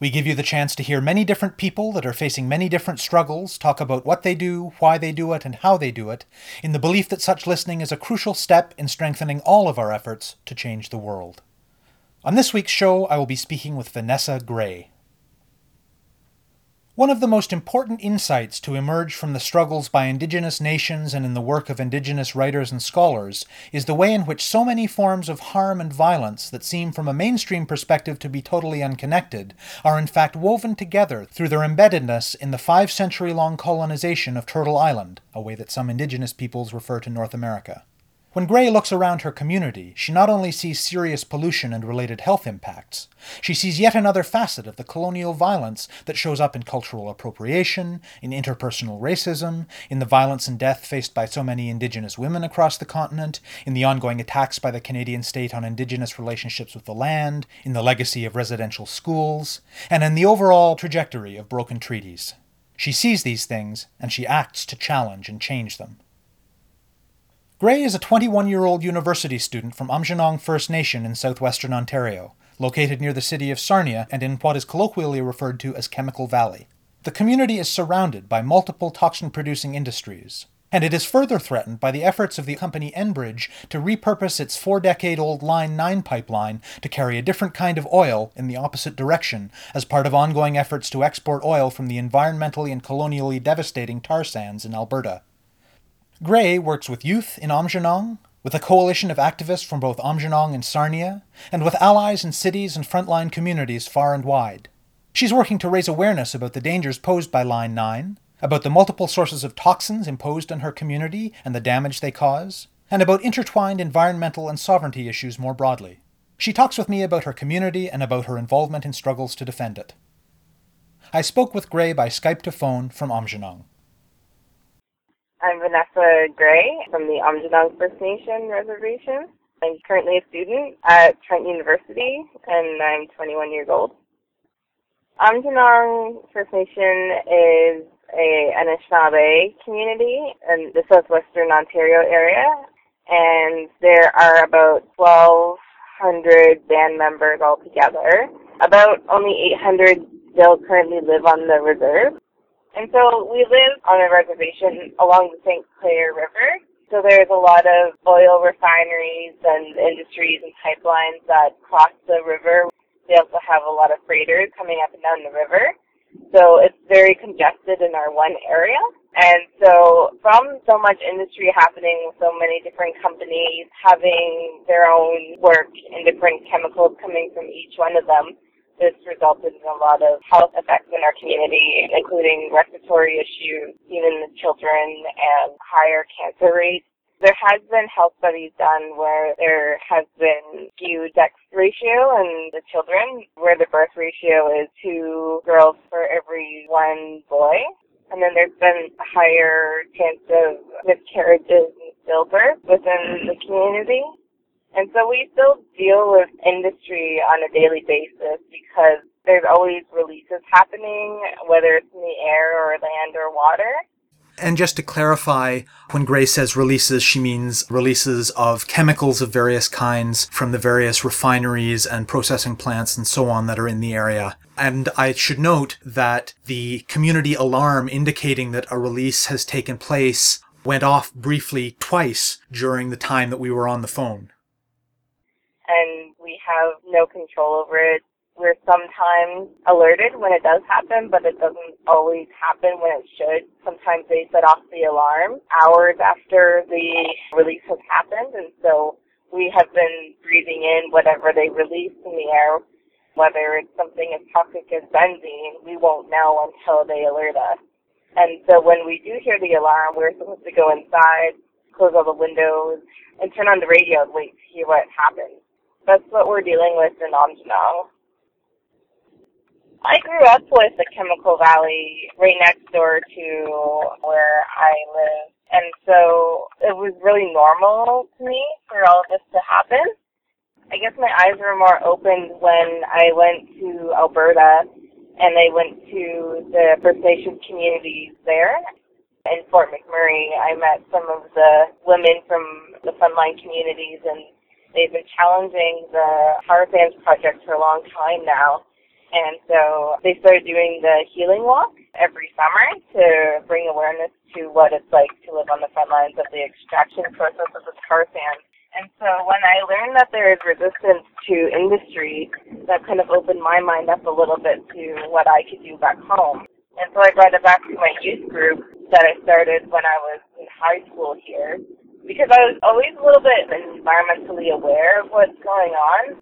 We give you the chance to hear many different people that are facing many different struggles talk about what they do, why they do it, and how they do it, in the belief that such listening is a crucial step in strengthening all of our efforts to change the world. On this week's show, I will be speaking with Vanessa Gray. One of the most important insights to emerge from the struggles by Indigenous nations and in the work of Indigenous writers and scholars is the way in which so many forms of harm and violence that seem from a mainstream perspective to be totally unconnected are in fact woven together through their embeddedness in the five century long colonization of Turtle Island, a way that some Indigenous peoples refer to North America. When Gray looks around her community, she not only sees serious pollution and related health impacts, she sees yet another facet of the colonial violence that shows up in cultural appropriation, in interpersonal racism, in the violence and death faced by so many Indigenous women across the continent, in the ongoing attacks by the Canadian state on Indigenous relationships with the land, in the legacy of residential schools, and in the overall trajectory of broken treaties. She sees these things, and she acts to challenge and change them. Gray is a 21 year old university student from Aamjiwnaang First Nation in southwestern Ontario, located near the city of Sarnia and in what is colloquially referred to as Chemical Valley. The community is surrounded by multiple toxin producing industries, and it is further threatened by the efforts of the company Enbridge to repurpose its four decade old Line 9 pipeline to carry a different kind of oil in the opposite direction as part of ongoing efforts to export oil from the environmentally and colonially devastating tar sands in Alberta. Gray works with youth in Aamjiwnaang, with a coalition of activists from both Aamjiwnaang and Sarnia, and with allies in cities and frontline communities far and wide. She's working to raise awareness about the dangers posed by Line 9, about the multiple sources of toxins imposed on her community and the damage they cause, and about intertwined environmental and sovereignty issues more broadly. She talks with me about her community and about her involvement in struggles to defend it. I spoke with Gray by Skype to phone from Aamjiwnaang. I'm Vanessa Gray from the Aamjiwnaang First Nation Reservation. I'm currently a student at Trent University and I'm 21 years old. Aamjiwnaang First Nation is a Anishinaabe community in the southwestern Ontario area and there are about 1,200 band members altogether. About only 800 still currently live on the reserve. And so we live on a reservation along the St. Clair River. So there's a lot of oil refineries and industries and pipelines that cross the river. They also have a lot of freighters coming up and down the river. So it's very congested in our one area. And so from so much industry happening with so many different companies having their own work and different chemicals coming from each one of them, this resulted in a lot of health effects in our community, including respiratory issues, even the children, and higher cancer rates. There has been health studies done where there has been skewed sex ratio in the children, where the birth ratio is two girls for every one boy. And then there's been a higher chance of miscarriages and stillbirth within the community. And so we still deal with industry on a daily basis because there's always releases happening, whether it's in the air or land or water. And just to clarify, when Gray says releases, she means releases of chemicals of various kinds from the various refineries and processing plants and so on that are in the area. And I should note that the community alarm indicating that a release has taken place went off briefly twice during the time that we were on the phone. Have no control over it. We're sometimes alerted when it does happen, but it doesn't always happen when it should. Sometimes they set off the alarm hours after the release has happened, and so we have been breathing in whatever they release in the air, whether it's something as toxic as benzene, we won't know until they alert us. And so when we do hear the alarm, we're supposed to go inside, close all the windows, and turn on the radio and wait to hear what happens. That's what we're dealing with in Aamjiwnaang. I grew up with the Chemical Valley right next door to where I live. And so it was really normal to me for all of this to happen. I guess my eyes were more opened when I went to Alberta and I went to the First Nations communities there. In Fort McMurray, I met some of the women from the frontline communities and they've been challenging the tar sands project for a long time now. And so they started doing the healing walk every summer to bring awareness to what it's like to live on the front lines of the extraction process of the tar sands. And so when I learned that there is resistance to industry, that kind of opened my mind up a little bit to what I could do back home. And so I brought it back to my youth group that I started when I was in high school here because I was always a little bit environmentally aware of what's going on.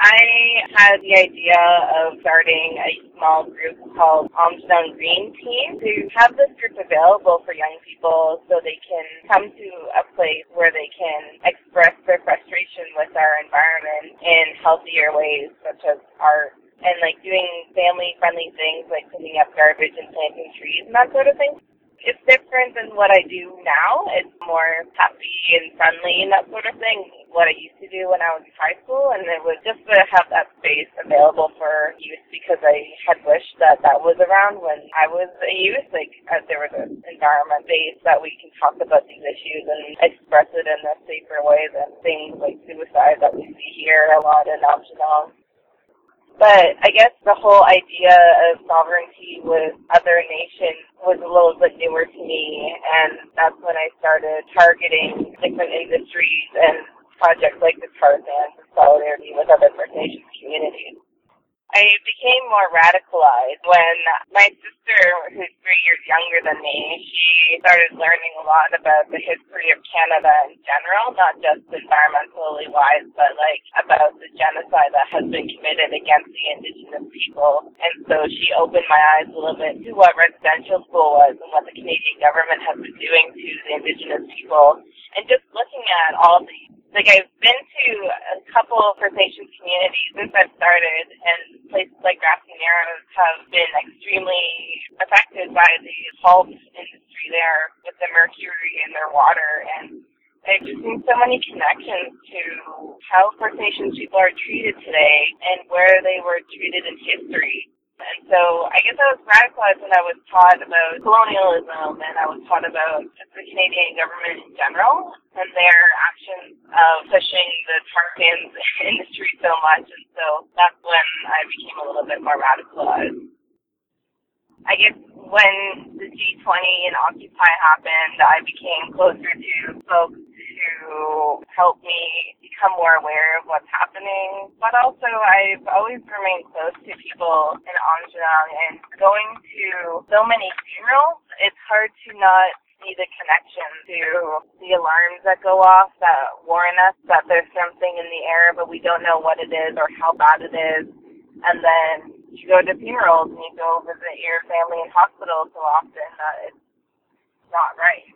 I had the idea of starting a small group called Aamjiwnaang Green Team to have this group available for young people so they can come to a place where they can express their frustration with our environment in healthier ways, such as art and like doing family friendly things like picking up garbage and planting trees and that sort of thing it's different than what I do now. It's more happy and friendly and that sort of thing. What I used to do when I was in high school, and it was just to have that space available for youth because I had wished that that was around when I was a youth. Like uh, there was an environment base that we can talk about these issues and express it in a safer way than things like suicide that we see here a lot in Aamjiwnaang. But I guess the whole idea of sovereignty with other nations was a little bit newer to me, and that's when I started targeting different industries and projects like the tar sands in solidarity with other First Nations communities. I became more radicalized when my sister, who's three years younger than me, she started learning a lot about the history of Canada in general, not just environmentally wise, but like about the genocide that has been committed against the Indigenous people. And so she opened my eyes a little bit to what residential school was and what the Canadian government has been doing to the Indigenous people. And just looking at all the like I've been to a couple of First Nations communities since I've started, and places like Grassy Narrows have been extremely affected by the pulp industry there with the mercury in their water, and I've just seen so many connections to how First Nations people are treated today and where they were treated in history. And so I guess I was radicalized when I was taught about colonialism and I was taught about the Canadian government in general and their actions of pushing the tar sands industry so much. And so that's when I became a little bit more radicalized. I guess when the G20 and Occupy happened, I became closer to folks to help me become more aware of what's happening. But also, I've always remained close to people in Aamjiwnaang and going to so many funerals, it's hard to not see the connection to the alarms that go off that warn us that there's something in the air, but we don't know what it is or how bad it is. And then you go to funerals and you go visit your family in hospital so often that it's not right.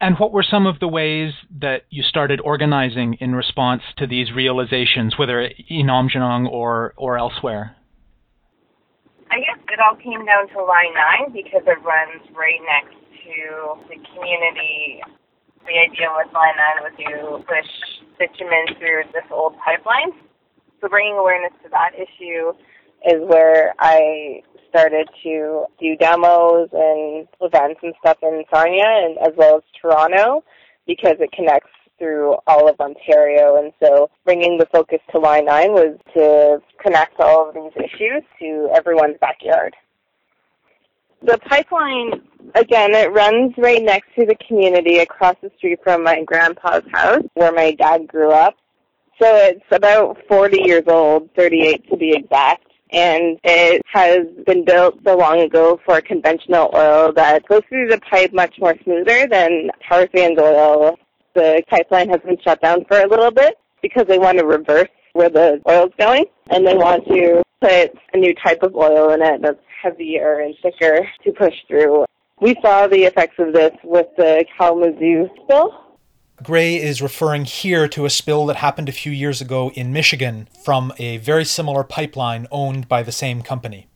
And what were some of the ways that you started organizing in response to these realizations, whether in Aamjiwnaang or, or elsewhere? It all came down to Line 9 because it runs right next to the community. The idea with Line 9 was to push bitumen through this old pipeline. So bringing awareness to that issue is where I started to do demos and events and stuff in Sarnia and as well as Toronto because it connects through all of Ontario. And so bringing the focus to Line 9 was to connect all of these issues to everyone's backyard. The pipeline, again, it runs right next to the community across the street from my grandpa's house where my dad grew up. So it's about 40 years old, 38 to be exact and it has been built so long ago for conventional oil that goes through the pipe much more smoother than tar sands oil. The pipeline has been shut down for a little bit because they want to reverse where the oil is going, and they want to put a new type of oil in it that's heavier and thicker to push through. We saw the effects of this with the Kalamazoo spill Gray is referring here to a spill that happened a few years ago in Michigan from a very similar pipeline owned by the same company.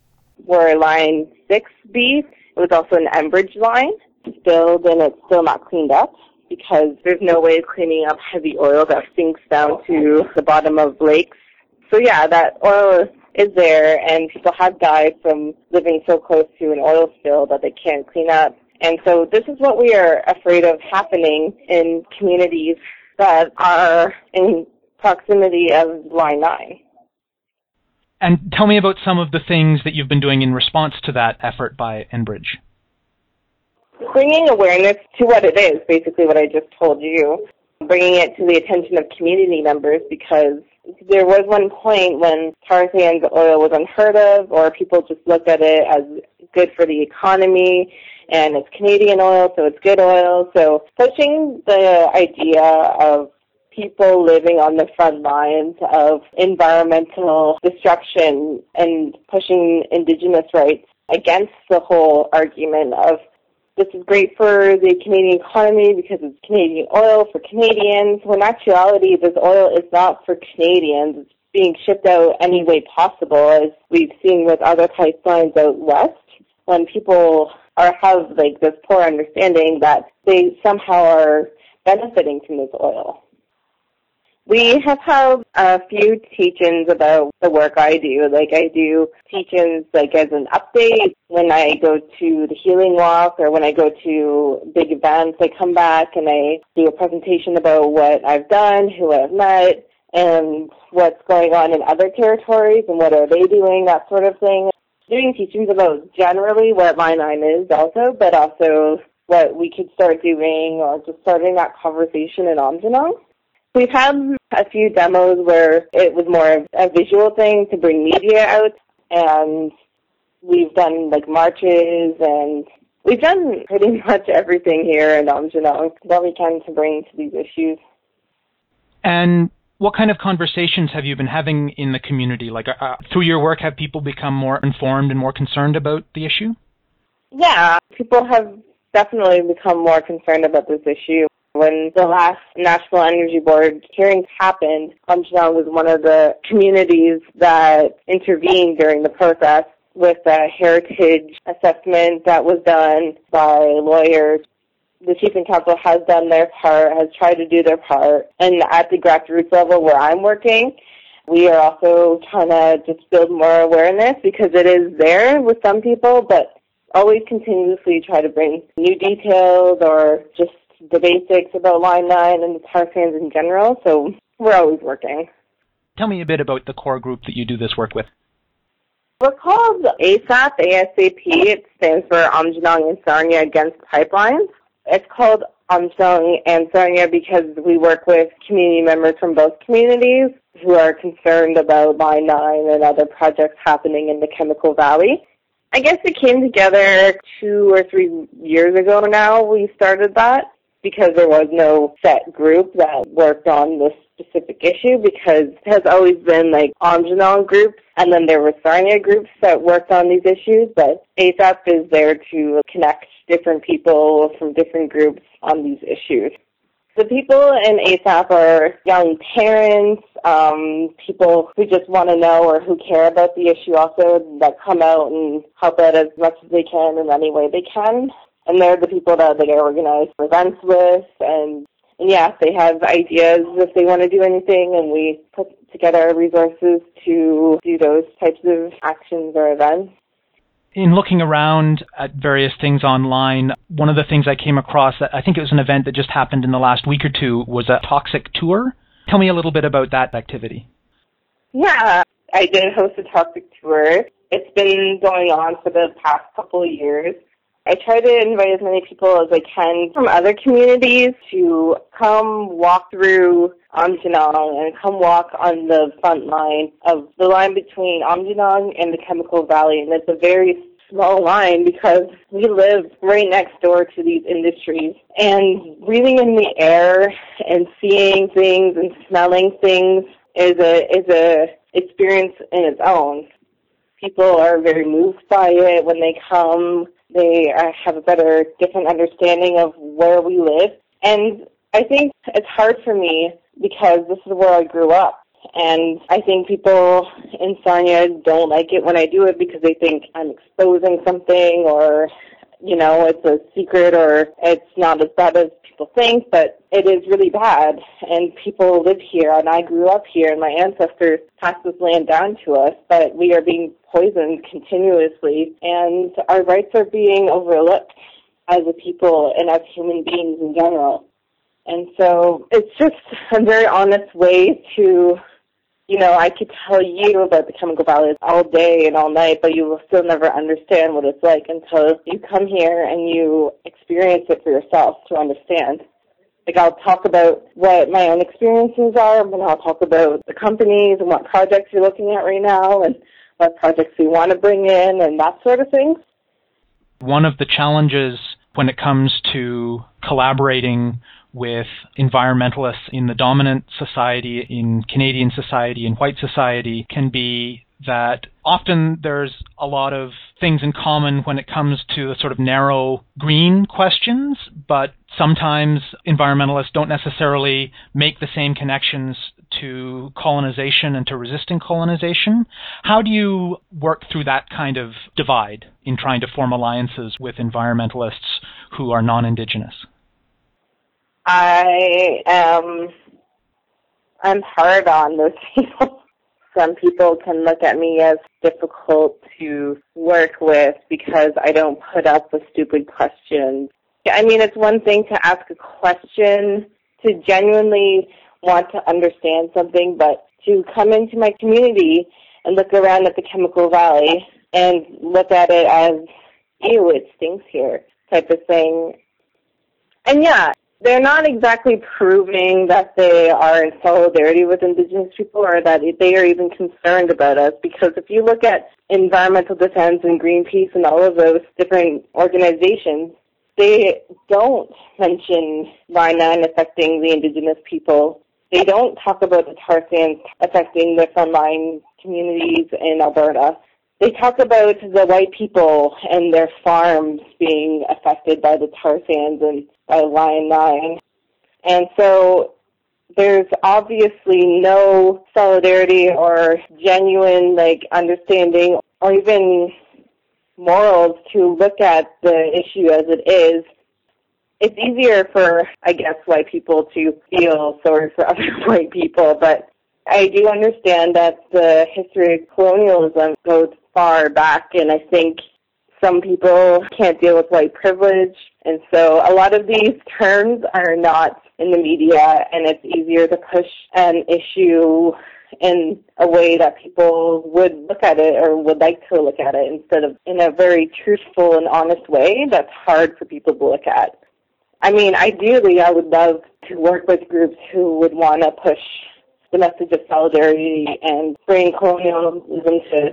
We're line 6B. It was also an Enbridge line spilled and it's still not cleaned up because there's no way of cleaning up heavy oil that sinks down to the bottom of lakes. So yeah, that oil is there and people have died from living so close to an oil spill that they can't clean up. And so this is what we are afraid of happening in communities that are in proximity of Line 9. And tell me about some of the things that you've been doing in response to that effort by Enbridge. Bringing awareness to what it is, basically what I just told you. Bringing it to the attention of community members because there was one point when tar sands oil was unheard of or people just looked at it as good for the economy and it's Canadian oil, so it's good oil. So pushing the idea of people living on the front lines of environmental destruction and pushing indigenous rights against the whole argument of this is great for the Canadian economy because it's Canadian oil for Canadians. When in actuality, this oil is not for Canadians. It's being shipped out any way possible, as we've seen with other pipelines out west. When people are have like this poor understanding that they somehow are benefiting from this oil. We have held a few teach-ins about the work I do. Like I do teach-ins like as an update when I go to the healing walk or when I go to big events. I come back and I do a presentation about what I've done, who I've met, and what's going on in other territories and what are they doing, that sort of thing. Doing teachings about generally what Line 9 is also, but also what we could start doing or just starting that conversation in Aamjiwnaang. We've had a few demos where it was more of a visual thing to bring media out, and we've done like marches and we've done pretty much everything here in Aamjiwnaang that we can to bring to these issues. And what kind of conversations have you been having in the community? Like uh, through your work, have people become more informed and more concerned about the issue? Yeah, people have definitely become more concerned about this issue. When the last National Energy Board hearings happened, Aamjiwnaang was one of the communities that intervened during the process with a heritage assessment that was done by lawyers. The Chief and Council has done their part, has tried to do their part. And at the grassroots level where I'm working, we are also trying to just build more awareness because it is there with some people, but always continuously try to bring new details or just the basics about Line 9 and the tar sands in general, so we're always working. Tell me a bit about the core group that you do this work with. We're called ASAP, ASAP. It stands for Aamjiwnaang and Sarnia Against Pipelines. It's called Aamjiwnaang and Sarnia because we work with community members from both communities who are concerned about Line 9 and other projects happening in the Chemical Valley. I guess it came together two or three years ago now. We started that because there was no set group that worked on this specific issue because it has always been like Aamjiwnaang groups and then there were Sarnia groups that worked on these issues, but ASAP is there to connect different people from different groups on these issues. The people in ASAP are young parents, um, people who just want to know or who care about the issue also that come out and help out as much as they can in any way they can and they're the people that they organize events with and and yeah, they have ideas if they want to do anything and we put together resources to do those types of actions or events. In looking around at various things online, one of the things I came across that I think it was an event that just happened in the last week or two was a toxic tour. Tell me a little bit about that activity. Yeah, I did host a toxic tour. It's been going on for the past couple of years. I try to invite as many people as I can from other communities to come walk through Aamjiwnaang and come walk on the front line of the line between Aamjiwnaang and the Chemical Valley. And it's a very small line because we live right next door to these industries. And breathing in the air and seeing things and smelling things is a is a experience in its own. People are very moved by it when they come they uh, have a better, different understanding of where we live. And I think it's hard for me because this is where I grew up. And I think people in Sarnia don't like it when I do it because they think I'm exposing something or, you know, it's a secret or it's not as bad as people think, but it is really bad. And people live here and I grew up here and my ancestors passed this land down to us, but we are being poisoned continuously and our rights are being overlooked as a people and as human beings in general. And so it's just a very honest way to, you know, I could tell you about the chemical valley all day and all night, but you will still never understand what it's like until you come here and you experience it for yourself to understand. Like I'll talk about what my own experiences are, and I'll talk about the companies and what projects you're looking at right now, and what projects we want to bring in, and that sort of thing. One of the challenges when it comes to collaborating with environmentalists in the dominant society, in Canadian society, in white society, can be that often there's a lot of things in common when it comes to the sort of narrow green questions, but sometimes environmentalists don't necessarily make the same connections to colonization and to resisting colonization. How do you work through that kind of divide in trying to form alliances with environmentalists who are non Indigenous? I am I'm hard on those people. Some people can look at me as difficult to work with because I don't put up with stupid questions. I mean, it's one thing to ask a question, to genuinely want to understand something, but to come into my community and look around at the Chemical Valley and look at it as, ew, it stinks here type of thing. And yeah, they're not exactly proving that they are in solidarity with Indigenous people or that they are even concerned about us. Because if you look at environmental defense and Greenpeace and all of those different organizations, they don't mention Line 9 affecting the Indigenous people. They don't talk about the tar sands affecting the frontline communities in Alberta. They talk about the white people and their farms being affected by the tar sands and by Line 9. And so there's obviously no solidarity or genuine like understanding or even morals to look at the issue as it is. It's easier for, I guess, white people to feel sorry for other white people, but I do understand that the history of colonialism goes far back, and I think some people can't deal with white privilege. And so a lot of these terms are not in the media and it's easier to push an issue in a way that people would look at it or would like to look at it instead of in a very truthful and honest way that's hard for people to look at. I mean, ideally I would love to work with groups who would want to push the message of solidarity and bring colonialism to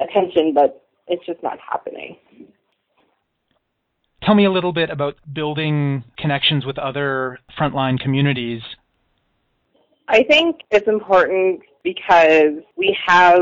attention, but it's just not happening. Tell me a little bit about building connections with other frontline communities. I think it's important because we have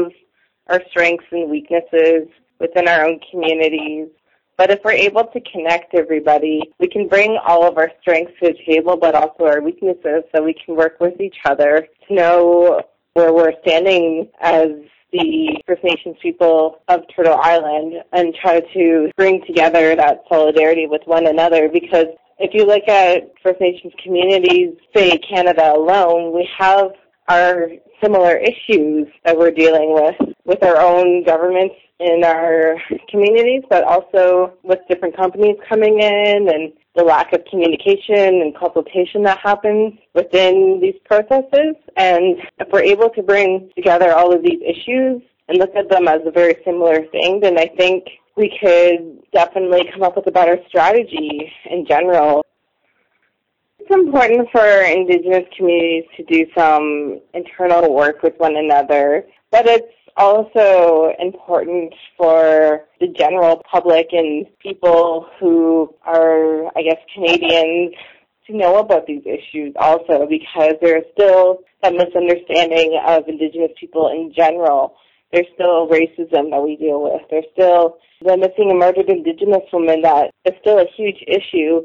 our strengths and weaknesses within our own communities. But if we're able to connect everybody, we can bring all of our strengths to the table, but also our weaknesses so we can work with each other to know where we're standing as the First Nations people of Turtle Island and try to bring together that solidarity with one another. Because if you look at First Nations communities, say Canada alone, we have our similar issues that we're dealing with with our own governments in our communities, but also with different companies coming in and the lack of communication and consultation that happens within these processes. And if we're able to bring together all of these issues and look at them as a very similar thing, then I think we could definitely come up with a better strategy in general. It's important for Indigenous communities to do some internal work with one another, but it's also important for the general public and people who are, I guess, Canadians to know about these issues also because there's still that misunderstanding of Indigenous people in general. There's still racism that we deal with. There's still the missing and murdered Indigenous women that is still a huge issue.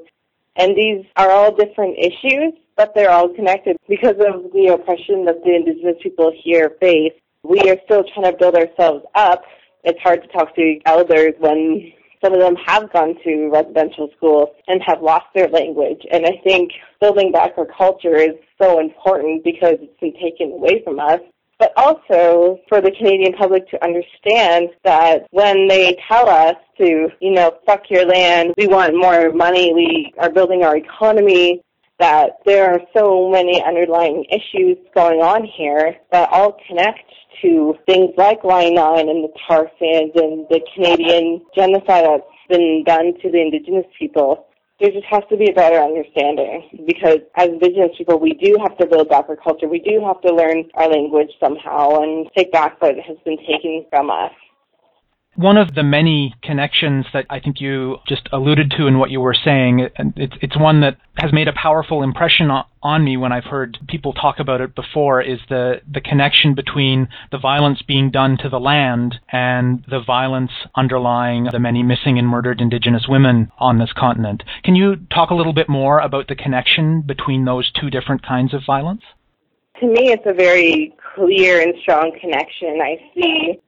And these are all different issues, but they're all connected because of the oppression that the Indigenous people here face. We are still trying to build ourselves up. It's hard to talk to elders when some of them have gone to residential schools and have lost their language. And I think building back our culture is so important because it's been taken away from us. But also for the Canadian public to understand that when they tell us to, you know, fuck your land, we want more money, we are building our economy, that there are so many underlying issues going on here that all connect to things like Line 9 and the tar sands and the Canadian genocide that's been done to the Indigenous people. There just has to be a better understanding because as Indigenous people, we do have to build back our culture. We do have to learn our language somehow and take back what has been taken from us. One of the many connections that I think you just alluded to in what you were saying, and it's, it's one that has made a powerful impression on, on me when I've heard people talk about it before, is the, the connection between the violence being done to the land and the violence underlying the many missing and murdered Indigenous women on this continent. Can you talk a little bit more about the connection between those two different kinds of violence? To me, it's a very clear and strong connection. I see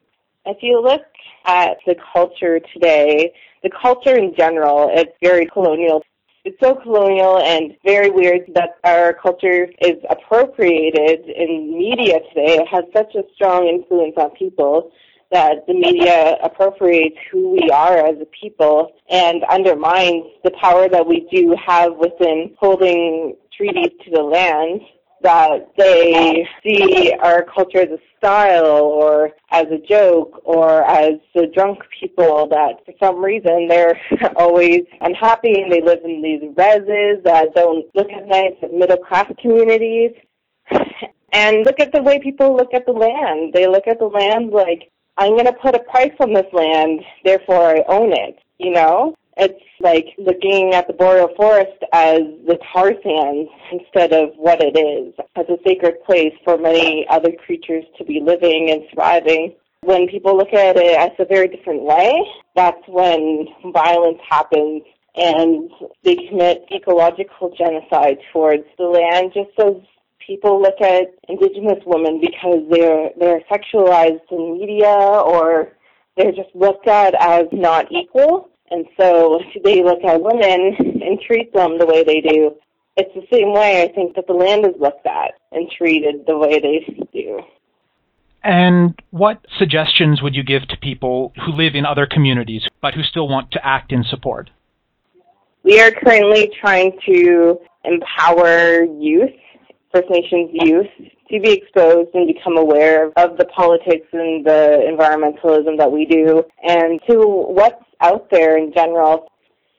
if you look at the culture today, the culture in general, it's very colonial. It's so colonial and very weird that our culture is appropriated in media today. It has such a strong influence on people that the media appropriates who we are as a people and undermines the power that we do have within holding treaties to the land that they see our culture as a style or as a joke or as the drunk people that for some reason they're always unhappy and they live in these reses that don't look as nice as middle class communities. And look at the way people look at the land. They look at the land like, I'm going to put a price on this land, therefore I own it, you know? It's like looking at the boreal forest as the tar sands instead of what it is, as a sacred place for many other creatures to be living and thriving. When people look at it as a very different way, that's when violence happens and they commit ecological genocide towards the land just as people look at indigenous women because they're they're sexualized in media or they're just looked at as not equal and so they look at women and treat them the way they do. It's the same way I think that the land is looked at and treated the way they do. And what suggestions would you give to people who live in other communities but who still want to act in support? We are currently trying to empower youth, First Nations youth, to be exposed and become aware of the politics and the environmentalism that we do and to what's out there in general.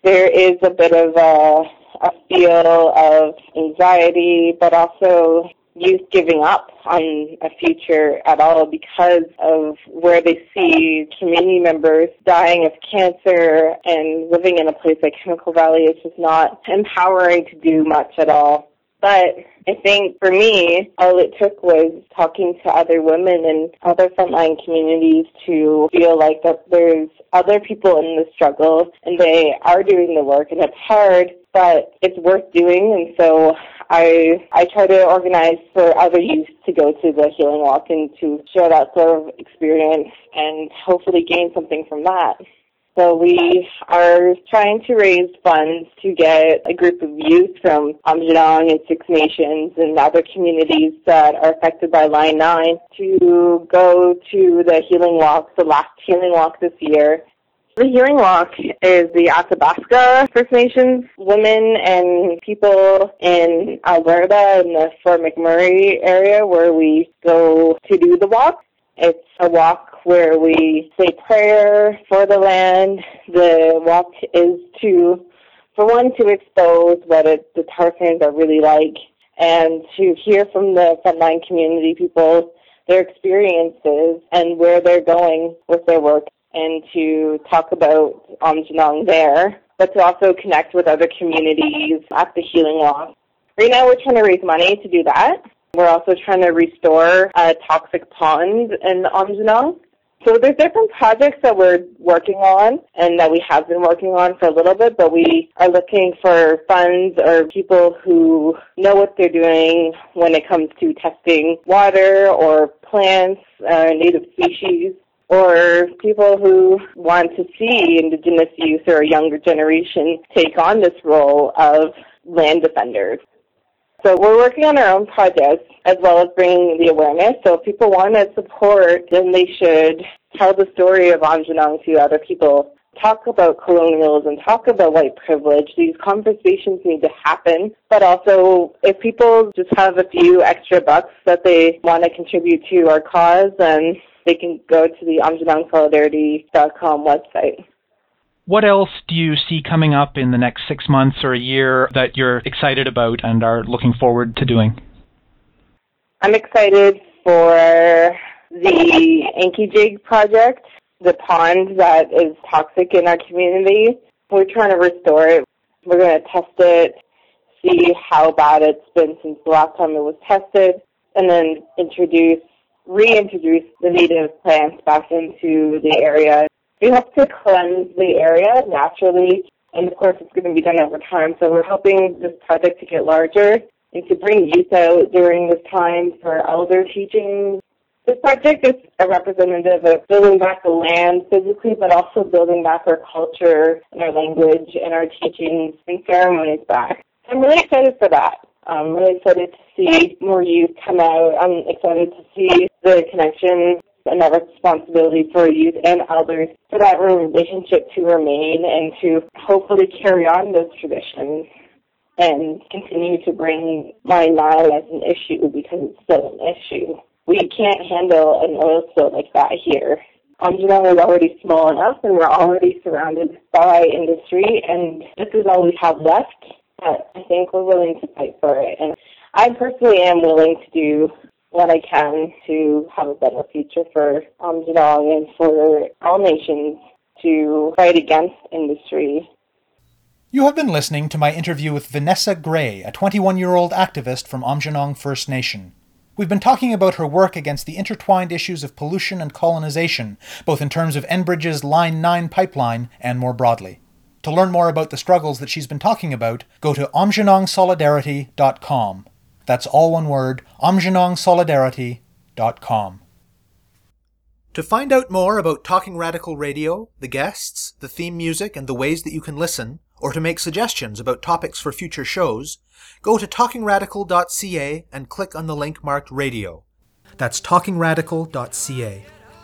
There is a bit of a, a feel of anxiety, but also youth giving up on a future at all because of where they see community members dying of cancer and living in a place like Chemical Valley is just not empowering to do much at all. But I think for me, all it took was talking to other women and other frontline communities to feel like that there's other people in the struggle and they are doing the work and it's hard, but it's worth doing. And so I I try to organize for other youth to go to the healing walk and to share that sort of experience and hopefully gain something from that. So we are trying to raise funds to get a group of youth from Aamjiwnaang and Six Nations and other communities that are affected by Line 9 to go to the Healing Walk, the last Healing Walk this year. The Healing Walk is the Athabasca First Nations women and people in Alberta in the Fort McMurray area where we go to do the walk. It's a walk where we say prayer for the land. The walk is to, for one, to expose what it, the tar sands are really like and to hear from the frontline community people their experiences and where they're going with their work and to talk about Aamjiwnaang there, but to also connect with other communities at the Healing Walk. Right now we're trying to raise money to do that. We're also trying to restore a toxic pond in Aamjiwnaang So there's different projects that we're working on and that we have been working on for a little bit, but we are looking for funds or people who know what they're doing when it comes to testing water or plants, uh, native species, or people who want to see Indigenous youth or a younger generation take on this role of land defenders. So we're working on our own projects as well as bringing the awareness. So if people want to support, then they should tell the story of Aamjiwnaang to other people. Talk about colonialism, talk about white privilege. These conversations need to happen. But also, if people just have a few extra bucks that they want to contribute to our cause, then they can go to the AamjiwnaangSolidarity.com website. What else do you see coming up in the next six months or a year that you're excited about and are looking forward to doing? I'm excited for the Anki Jig project, the pond that is toxic in our community. We're trying to restore it. We're going to test it, see how bad it's been since the last time it was tested, and then introduce, reintroduce the native plants back into the area we hope to cleanse the area naturally, and of course it's going to be done over time. So we're hoping this project to get larger and to bring youth out during this time for elder teaching. This project is a representative of building back the land physically, but also building back our culture and our language and our teachings and ceremonies back. I'm really excited for that. I'm really excited to see more youth come out. I'm excited to see the connections and that responsibility for youth and elders for that relationship to remain and to hopefully carry on those traditions and continue to bring Line 9 as an issue because it's still an issue. We can't handle an oil spill like that here. Aamjiwnaang is already small enough and we're already surrounded by industry and this is all we have left. But I think we're willing to fight for it. And I personally am willing to do what I can to have a better future for um, Aamjiwnaang and for all nations to fight against industry. You have been listening to my interview with Vanessa Gray, a 21 year old activist from Aamjiwnaang First Nation. We've been talking about her work against the intertwined issues of pollution and colonization, both in terms of Enbridge's Line 9 pipeline and more broadly. To learn more about the struggles that she's been talking about, go to aamjiwnaangsolidarity.com. That's all one word, aamjiwnaangsolidarity.com. To find out more about Talking Radical Radio, the guests, the theme music, and the ways that you can listen, or to make suggestions about topics for future shows, go to talkingradical.ca and click on the link marked radio. That's talkingradical.ca.